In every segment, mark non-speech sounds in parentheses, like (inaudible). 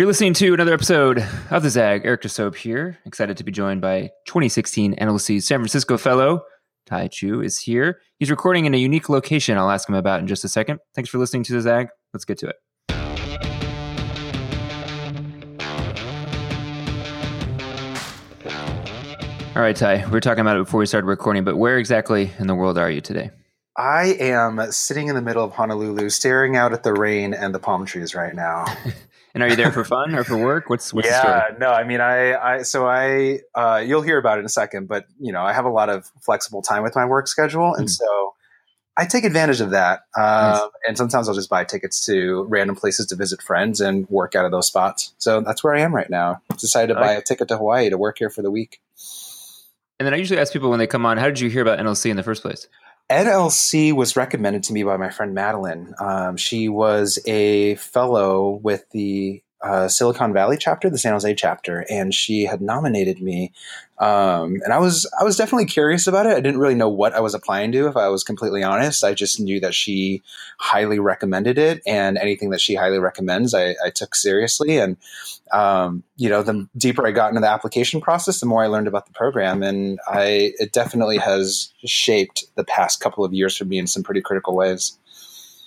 You're listening to another episode of the Zag. Eric DeSoap here. Excited to be joined by 2016 NLC San Francisco fellow Thai Chu is here. He's recording in a unique location. I'll ask him about in just a second. Thanks for listening to the Zag. Let's get to it. All right, Thai. We were talking about it before we started recording, but where exactly in the world are you today? I am sitting in the middle of Honolulu, staring out at the rain and the palm trees right now. (laughs) And are you there for fun or for work? What's what's yeah, the story? no, I mean, I, I, so I, uh, you'll hear about it in a second, but you know, I have a lot of flexible time with my work schedule, and Mm. so I take advantage of that. Um, Nice. And sometimes I'll just buy tickets to random places to visit friends and work out of those spots. So that's where I am right now. Decided to buy a ticket to Hawaii to work here for the week. And then I usually ask people when they come on, how did you hear about NLC in the first place? NLC was recommended to me by my friend Madeline. Um, she was a fellow with the uh, Silicon Valley chapter, the San Jose chapter, and she had nominated me. Um, and I was I was definitely curious about it. I didn't really know what I was applying to, if I was completely honest. I just knew that she highly recommended it, and anything that she highly recommends, I, I took seriously. And um, you know, the deeper I got into the application process, the more I learned about the program, and I it definitely has shaped the past couple of years for me in some pretty critical ways.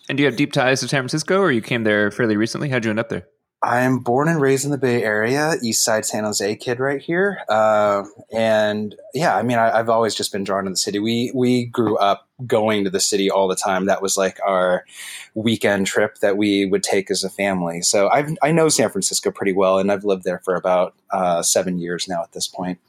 And do you have deep ties to San Francisco, or you came there fairly recently? How'd you end up there? I'm born and raised in the Bay Area, East Side San Jose kid right here, uh, and yeah, I mean, I, I've always just been drawn to the city. We we grew up going to the city all the time. That was like our weekend trip that we would take as a family. So I I know San Francisco pretty well, and I've lived there for about uh, seven years now at this point.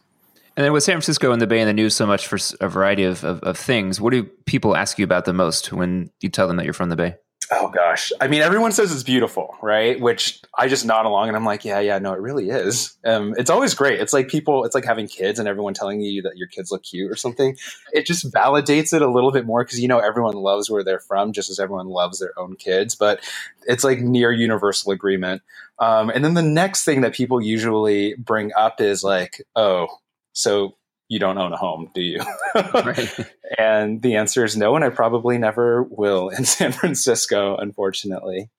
And then with San Francisco and the Bay in the news so much for a variety of, of, of things, what do people ask you about the most when you tell them that you're from the Bay? Oh gosh. I mean, everyone says it's beautiful, right? Which I just nod along and I'm like, yeah, yeah, no, it really is. Um, it's always great. It's like people, it's like having kids and everyone telling you that your kids look cute or something. It just validates it a little bit more because you know everyone loves where they're from, just as everyone loves their own kids. But it's like near universal agreement. Um, and then the next thing that people usually bring up is like, oh, so you don't own a home, do you? Right. (laughs) And the answer is no, and I probably never will in (laughs) San Francisco, unfortunately.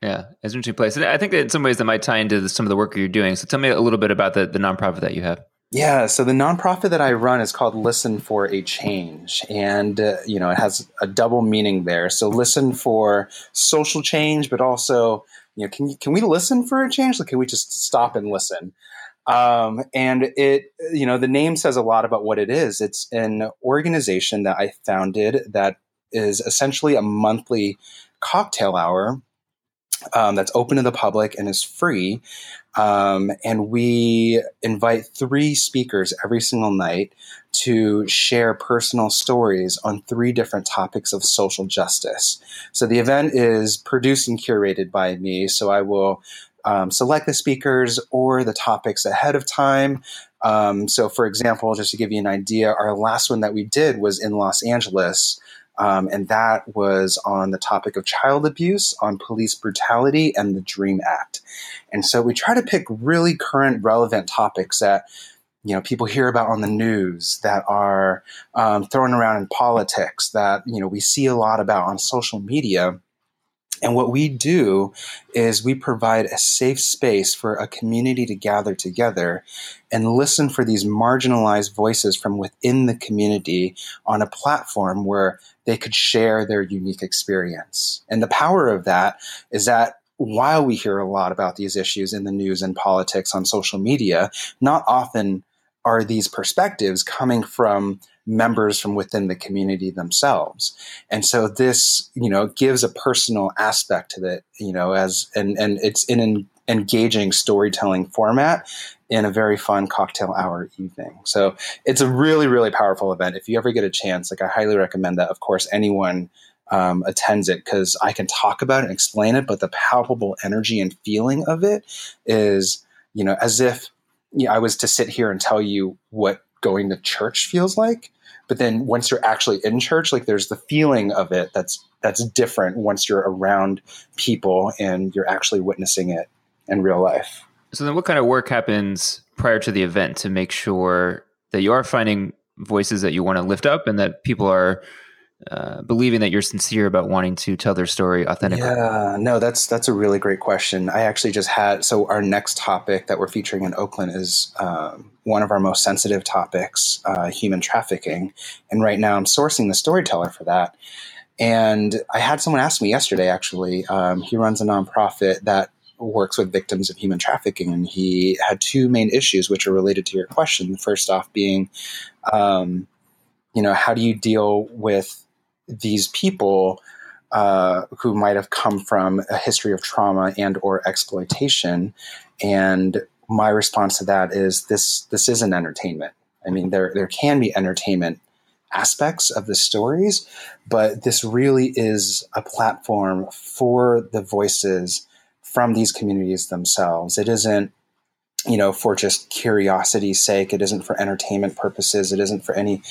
yeah, it's an interesting place. And I think that in some ways that might tie into the, some of the work you're doing. So tell me a little bit about the, the nonprofit that you have. Yeah, so the nonprofit that I run is called Listen for a Change. And, uh, you know, it has a double meaning there. So listen for social change, but also, you know, can, can we listen for a change? Like, can we just stop and listen? Um, and it, you know, the name says a lot about what it is. It's an organization that I founded that is essentially a monthly cocktail hour um, that's open to the public and is free. Um, and we invite three speakers every single night to share personal stories on three different topics of social justice. So the event is produced and curated by me. So I will um, select the speakers or the topics ahead of time. Um, so, for example, just to give you an idea, our last one that we did was in Los Angeles. Um, and that was on the topic of child abuse, on police brutality, and the DREAM Act. And so we try to pick really current, relevant topics that you know people hear about on the news, that are um, thrown around in politics, that you know we see a lot about on social media. And what we do is we provide a safe space for a community to gather together and listen for these marginalized voices from within the community on a platform where they could share their unique experience. And the power of that is that while we hear a lot about these issues in the news and politics on social media, not often are these perspectives coming from members from within the community themselves. And so this, you know, gives a personal aspect to it, you know, as and and it's in an engaging storytelling format in a very fun cocktail hour evening. So it's a really, really powerful event. If you ever get a chance, like I highly recommend that. Of course, anyone um, attends it because I can talk about it and explain it, but the palpable energy and feeling of it is, you know, as if you know, I was to sit here and tell you what going to church feels like. But then once you're actually in church, like there's the feeling of it that's that's different once you're around people and you're actually witnessing it in real life. So then what kind of work happens prior to the event to make sure that you are finding voices that you want to lift up and that people are uh, believing that you're sincere about wanting to tell their story authentically? Yeah, no, that's that's a really great question. I actually just had so our next topic that we're featuring in Oakland is um, one of our most sensitive topics, uh, human trafficking, and right now I'm sourcing the storyteller for that. And I had someone ask me yesterday. Actually, um, he runs a nonprofit that works with victims of human trafficking, and he had two main issues which are related to your question. The first off being, um, you know, how do you deal with these people uh, who might have come from a history of trauma and or exploitation? And my response to that is this: this isn't entertainment. I mean, there there can be entertainment aspects of the stories, but this really is a platform for the voices from these communities themselves. It isn't, you know, for just curiosity's sake. It isn't for entertainment purposes. It isn't for any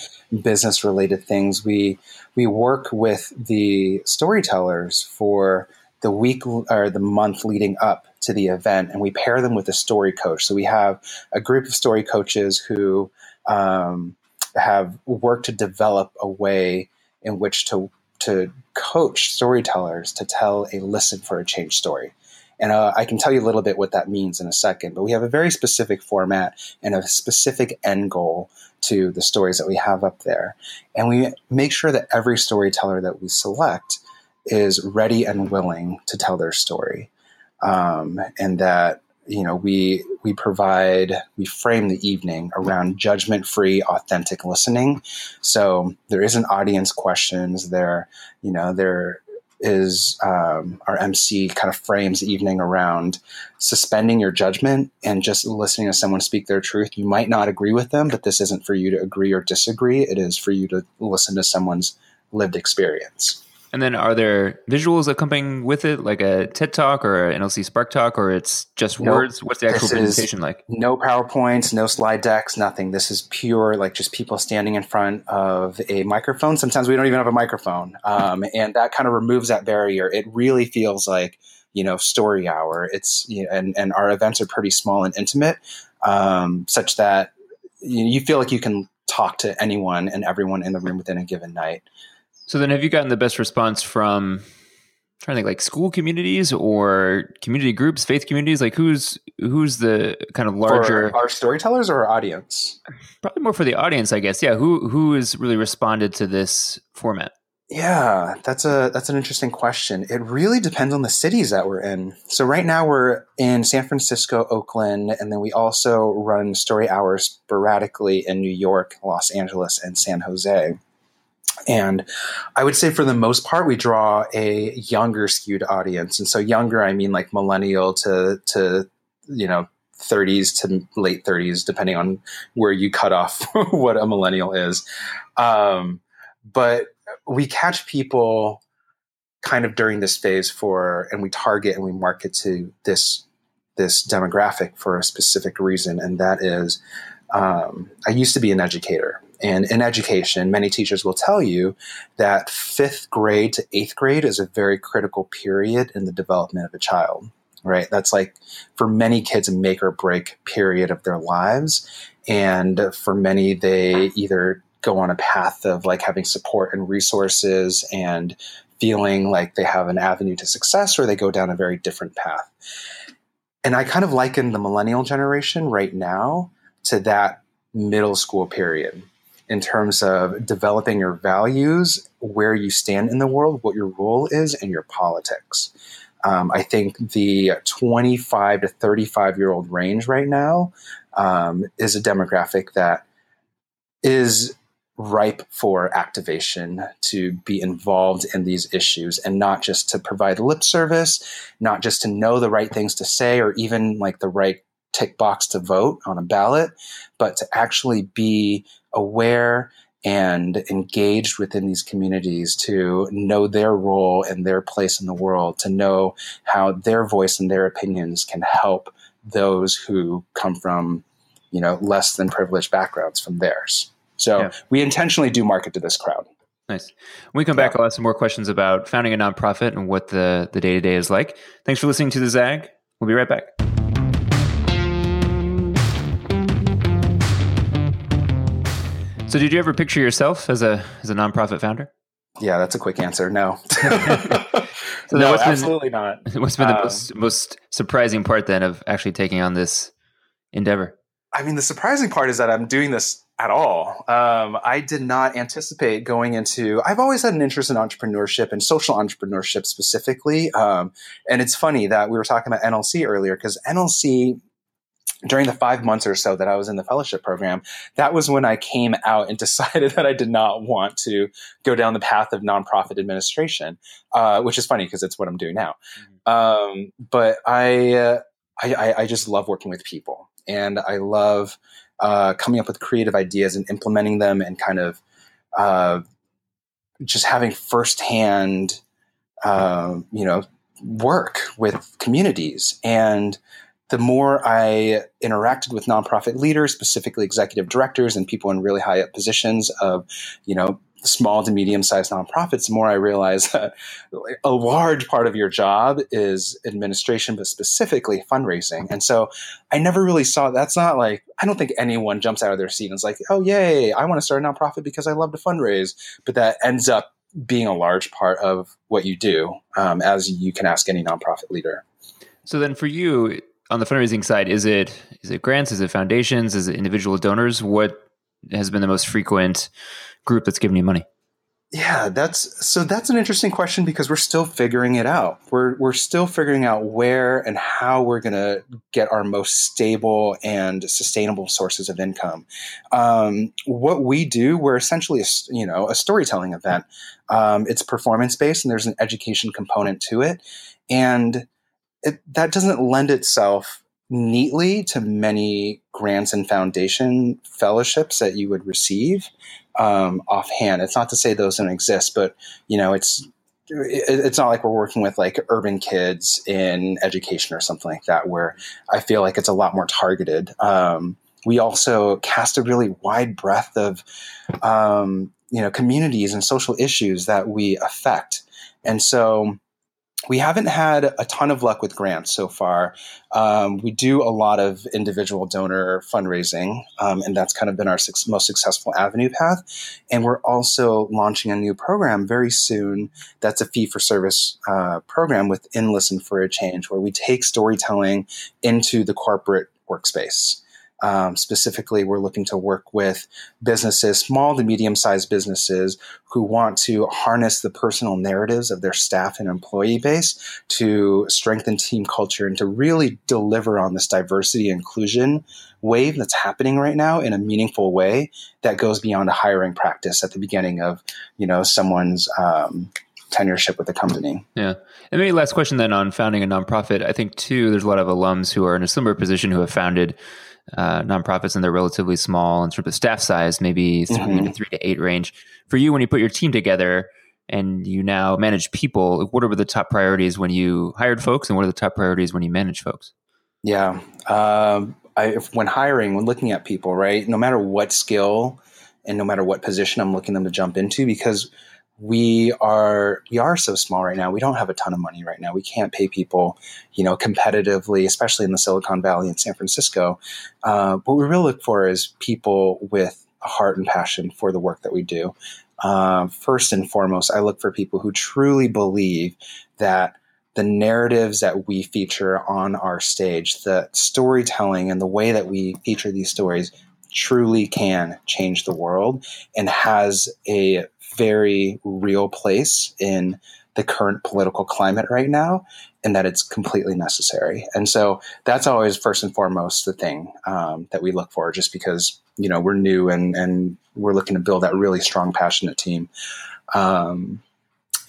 business related things. We we work with the storytellers for the week or the month leading up to the event, and we pair them with a story coach. So we have a group of story coaches who um, have worked to develop a way in which to to coach storytellers to tell a listen for a change story. And uh, I can tell you a little bit what that means in a second. But we have a very specific format and a specific end goal to the stories that we have up there. And we make sure that every storyteller that we select is ready and willing to tell their story. Um, and that you know we we provide we frame the evening around judgment free authentic listening so there isn't audience questions there you know there is um, our MC kind of frames the evening around suspending your judgment and just listening to someone speak their truth. You might not agree with them, but this isn't for you to agree or disagree. It is for you to listen to someone's lived experience. And then are there visuals accompanying with it, like a TED Talk or an NLC Spark Talk, or it's just nope. words? What's the actual this presentation like? No PowerPoints, no slide decks, nothing. This is pure, like just people standing in front of a microphone. Sometimes we don't even have a microphone. Um, and that kind of removes that barrier. It really feels like, you know, story hour. It's, you know, and, and our events are pretty small and intimate, um, such that you, you feel like you can talk to anyone and everyone in the room within a given night. So then, have you gotten the best response from? I'm trying to think like school communities or community groups, faith communities. Like who's who's the kind of larger for our storytellers or our audience? Probably more for the audience, I guess. Yeah, who who has really responded to this format? Yeah, that's a that's an interesting question. It really depends on the cities that we're in. So right now we're in San Francisco, Oakland, and then we also run story hours sporadically in New York, Los Angeles, and San Jose. And I would say for the most part, we draw a younger skewed audience. And so younger, I mean like millennial to, to, you know, 30s to late 30s, depending on where you cut off (laughs) what a millennial is. Um, but we catch people kind of during this phase for, and we target and we market to this, this demographic for a specific reason. And that is, um, I used to be an educator and in education, many teachers will tell you that fifth grade to eighth grade is a very critical period in the development of a child, right? That's like for many kids a make or break period of their lives. And for many, they either go on a path of like having support and resources and feeling like they have an avenue to success, or they go down a very different path. And I kind of liken the millennial generation right now to that middle school period in terms of developing your values, where you stand in the world, what your role is, and your politics. Um, I think the 25 to 35 year old range right now um, is a demographic that is ripe for activation to be involved in these issues and not just to provide lip service, not just to know the right things to say or even like the right tick box to vote on a ballot, but to actually be aware and engaged within these communities to know their role and their place in the world, to know how their voice and their opinions can help those who come from, you know, less than privileged backgrounds from theirs. So yeah. we intentionally do market to this crowd. Nice. When we come back, I'll ask some more questions about founding a nonprofit and what the the day to day is like. Thanks for listening to the Zag. We'll be right back. So, did you ever picture yourself as a as a nonprofit founder? Yeah, that's a quick answer. No. (laughs) (laughs) so no, absolutely been, not. (laughs) What's been the um, most, most surprising part then of actually taking on this endeavor? I mean, the surprising part is that I'm doing this at all. Um, I did not anticipate going into. I've always had an interest in entrepreneurship and social entrepreneurship specifically. Um, and it's funny that we were talking about NLC earlier because NLC during the five months or so that I was in the fellowship program, that was when I came out and (laughs) decided that I did not want to go down the path of nonprofit administration, uh, which is funny because it's what I'm doing now. Mm-hmm. Um, but I, uh, I, I, just love working with people and I love uh, coming up with creative ideas and implementing them and kind of uh, just having firsthand, uh, you know, work with communities and the more I interacted with nonprofit leaders, specifically executive directors and people in really high up positions of, you know, small to medium sized nonprofits, the more I realized (laughs) that a large part of your job is administration, but specifically fundraising. And so I never really saw that's not like, I don't think anyone jumps out of their seat and is like, oh, yay, I want to start a nonprofit because I love to fundraise. But that ends up being a large part of what you do, um, as you can ask any nonprofit leader. So then for you, on the fundraising side, is it is it grants? Is it foundations? Is it individual donors? What has been the most frequent group that's given you money? Yeah, that's so that's an interesting question because we're still figuring it out. We're we're still figuring out where and how we're going to get our most stable and sustainable sources of income. Um, what we do, we're essentially a, you know a storytelling event. Um, it's performance based and there's an education component to it, and it, that doesn't lend itself neatly to many grants and foundation fellowships that you would receive um, offhand. It's not to say those don't exist, but you know, it's it's not like we're working with like urban kids in education or something like that, where I feel like it's a lot more targeted. Um, we also cast a really wide breadth of um, you know communities and social issues that we affect, and so we haven't had a ton of luck with grants so far. Um, we do a lot of individual donor fundraising, um, and that's kind of been our su- most successful avenue path. And we're also launching a new program very soon that's a fee for service uh, program within Listen for a Change, where we take storytelling into the corporate workspace. Um, specifically, we're looking to work with businesses, small to medium sized businesses, who want to harness the personal narratives of their staff and employee base to strengthen team culture and to really deliver on this diversity inclusion wave that's happening right now in a meaningful way that goes beyond a hiring practice at the beginning of you know someone's um, tenureship with the company. Yeah. And maybe last question then on founding a nonprofit. I think too, there's a lot of alums who are in a similar position who have founded uh, nonprofits and they're relatively small in terms of staff size, maybe 3 mm-hmm. to three to eight range. For you, when you put your team together and you now manage people, what are the top priorities when you hired folks, and what are the top priorities when you manage folks? Yeah, um, I, when hiring, when looking at people, right, no matter what skill and no matter what position I'm looking them to jump into, because we are we are so small right now. We don't have a ton of money right now. We can't pay people, you know, competitively, especially in the Silicon Valley and San Francisco. Uh, what we really look for is people with a heart and passion for the work that we do. Uh, first and foremost, I look for people who truly believe that the narratives that we feature on our stage, the storytelling and the way that we feature these stories truly can change the world and has a very real place in the current political climate right now and that it's completely necessary. And so that's always first and foremost the thing um, that we look for just because, you know, we're new and, and we're looking to build that really strong, passionate team. Um,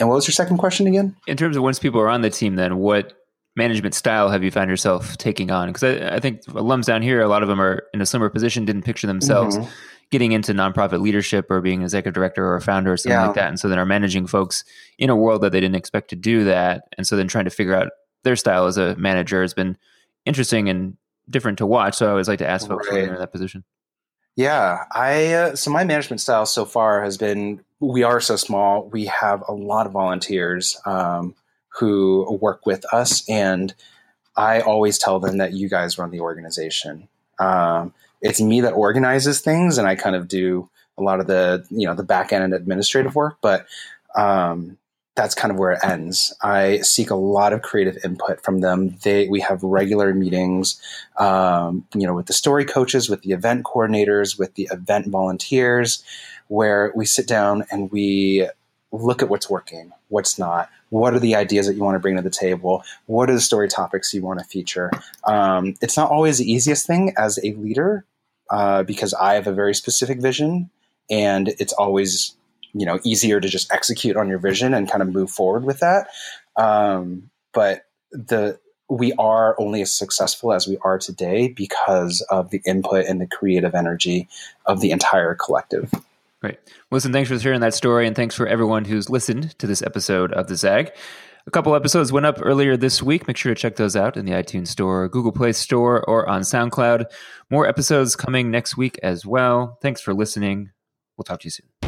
and what was your second question again? In terms of once people are on the team, then what management style have you found yourself taking on? Because I, I, think alums down here, a lot of them are in a similar position, didn't picture themselves mm-hmm. Getting into nonprofit leadership or being executive director or a founder or something yeah. like that. And so then are managing folks in a world that they didn't expect to do that. And so then trying to figure out their style as a manager has been interesting and different to watch. So I always like to ask folks right. when they're in that position. Yeah, I uh, so my management style so far has been we are so small. We have a lot of volunteers. Um, who work with us, and I always tell them that you guys run the organization. Um, it's me that organizes things, and I kind of do a lot of the you know the back end and administrative work. But um, that's kind of where it ends. I seek a lot of creative input from them. They we have regular meetings, um, you know, with the story coaches, with the event coordinators, with the event volunteers, where we sit down and we look at what's working, what's not, what are the ideas that you want to bring to the table, what are the story topics you want to feature. Um, it's not always the easiest thing as a leader uh, because I have a very specific vision, and it's always you know easier to just execute on your vision and kind of move forward with that. Um, but the we are only as successful as we are today because of the input and the creative energy of the entire collective. Great. Listen, thanks for sharing that story, and thanks for everyone who's listened to this episode of The Zag. A couple episodes went up earlier this week. Make sure to check those out in the iTunes Store, Google Play Store, or on SoundCloud. More episodes coming next week as well. Thanks for listening. We'll talk to you soon.